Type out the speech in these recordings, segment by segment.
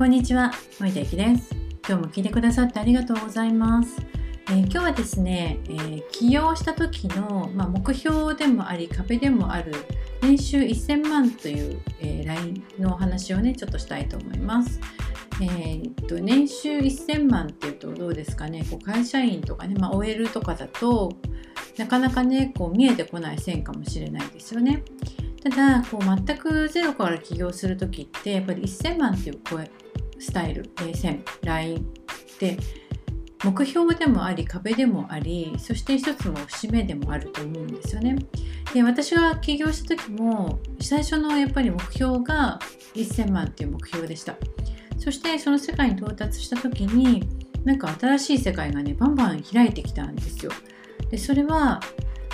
こんにちは、森田ゆきです。今日も聞いてくださってありがとうございます。えー今日はですね、えー起業した時の、まあ、目標でもあり壁でもある年収1000万という、えー LINE のお話をねちょっとしたいと思います。えーっと年収1000万っていうとどうですかねこう会社員とかね、まあ、OL とかだとなかなかねこう見えてこない線かもしれないですよね。ただこう全くゼロから起業する時ってやっぱり1000万っていう声スタイル、えー線、ラインって目標でもあり壁でもありそして一つの節目でもあると思うんですよね。で私が起業した時も最初のやっぱり目標が1000万っていう目標でした。そしてその世界に到達した時になんか新しい世界がねバンバン開いてきたんですよ。でそれは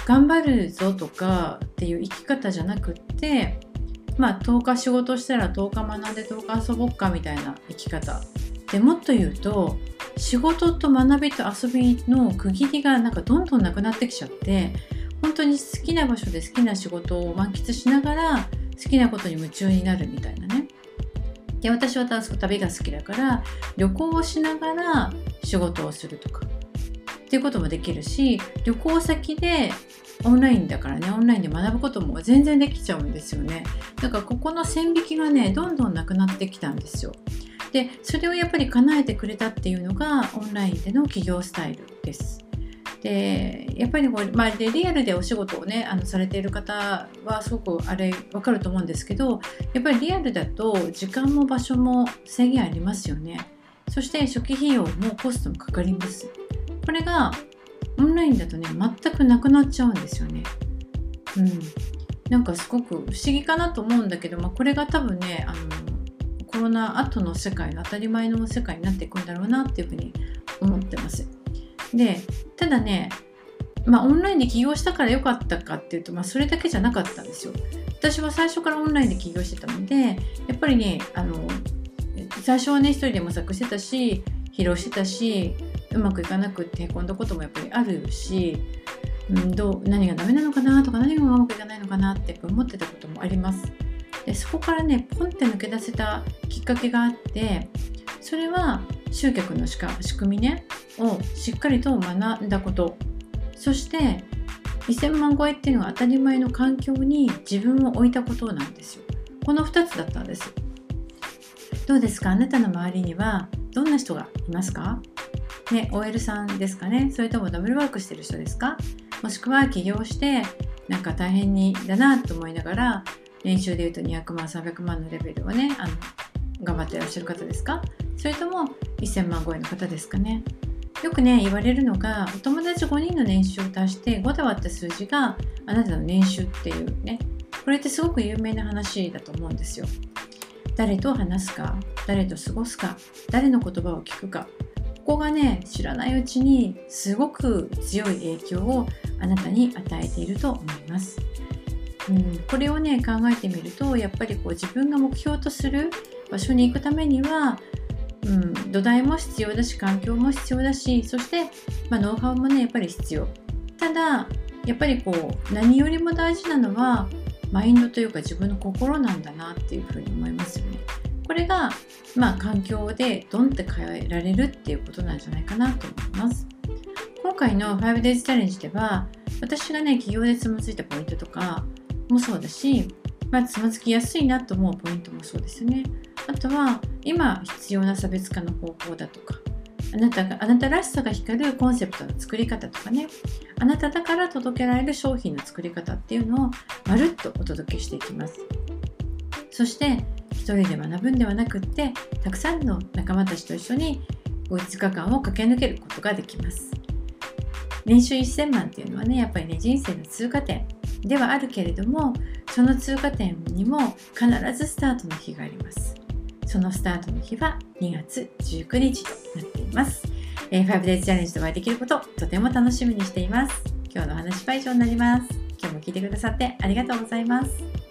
頑張るぞとかっていう生き方じゃなくってまあ10日仕事したら10日学んで10日遊ぼっかみたいな生き方。でもっと言うと仕事と学びと遊びの区切りがなんかどんどんなくなってきちゃって本当に好きな場所で好きな仕事を満喫しながら好きなことに夢中になるみたいなね。で私は旅が好きだから旅行をしながら仕事をするとか。っていうこともできるし旅行先でオンラインだからねオンラインで学ぶことも全然できちゃうんですよね。だからここの線引きがねどんどんなくなってきたんですよ。でそれをやっぱり叶えてくれたっていうのがオンラインでの企業スタイルです。でやっぱりこう、まあ、でリアルでお仕事をねあのされている方はすごくあれ分かると思うんですけどやっぱりリアルだと時間も場所も制限ありますよね。そして初期費用もコストもかかります。これがオンラインだとね全くなくなっちゃうんですよね。うん。なんかすごく不思議かなと思うんだけど、まあ、これが多分ねあのコロナ後の世界の当たり前の世界になっていくんだろうなっていうふうに思ってます。でただねまあオンラインで起業したから良かったかっていうと、まあ、それだけじゃなかったんですよ。私は最初からオンラインで起業してたのでやっぱりねあの最初はね一人で模索してたし疲労してたしうまくいかなくってへこんだこともやっぱりあるし、うん、どう何がダメなのかなとか何がうまくいかないのかなって思ってたこともあります。でそこからねポンって抜け出せたきっかけがあってそれは集客のしか仕組みねをしっかりと学んだこと。そして1000万超えっていうのは当たり前の環境に自分を置いたことなんですよ。この2つだったんです。どうですか？あなたの周りにはどんな人がいますか？ね、OL さんですかね。それともダブルワークしてる人ですか？もしくは起業してなんか大変にだなと思いながら年収でいうと200万300万のレベルをねあの頑張ってらっしゃる方ですか？それとも1000万超えの方ですかね？よくね言われるのがお友達5人の年収を足して5で割った数字があなたの年収っていうねこれってすごく有名な話だと思うんですよ。誰と話すか？誰と過ごすか？誰の言葉を聞くか？こがね知らないうちにすごく強い影響をあなたに与えていると思います。うん、これをね考えてみるとやっぱりこう自分が目標とする場所に行くためには、うん、土台も必要だし環境も必要だしそして、まあ、ノウハウもねやっぱり必要ただやっぱりこう何よりも大事なのはマインドというか自分の心なんだなっていうふうに思いますよね。これが、まあ、環境でドンって変えられるっていうことなんじゃないかなと思います。今回の 5days チャレンジでは私がね企業でつまずいたポイントとかもそうだし、まあ、つまずきやすいなと思うポイントもそうですよね。あとは今必要な差別化の方法だとかあなたがあなたらしさが光るコンセプトの作り方とかねあなただから届けられる商品の作り方っていうのをまるっとお届けしていきます。そして一人で学ぶんではなくってたくさんの仲間たちと一緒に5日間を駆け抜けることができます。年収1000万っていうのはねやっぱりね人生の通過点ではあるけれどもその通過点にも必ずスタートの日があります。そのスタートの日は2月19日となっています、え、5days チャレンジとお会いできることとても楽しみにしています。今日のお話は以上になります。今日も聞いてくださってありがとうございます。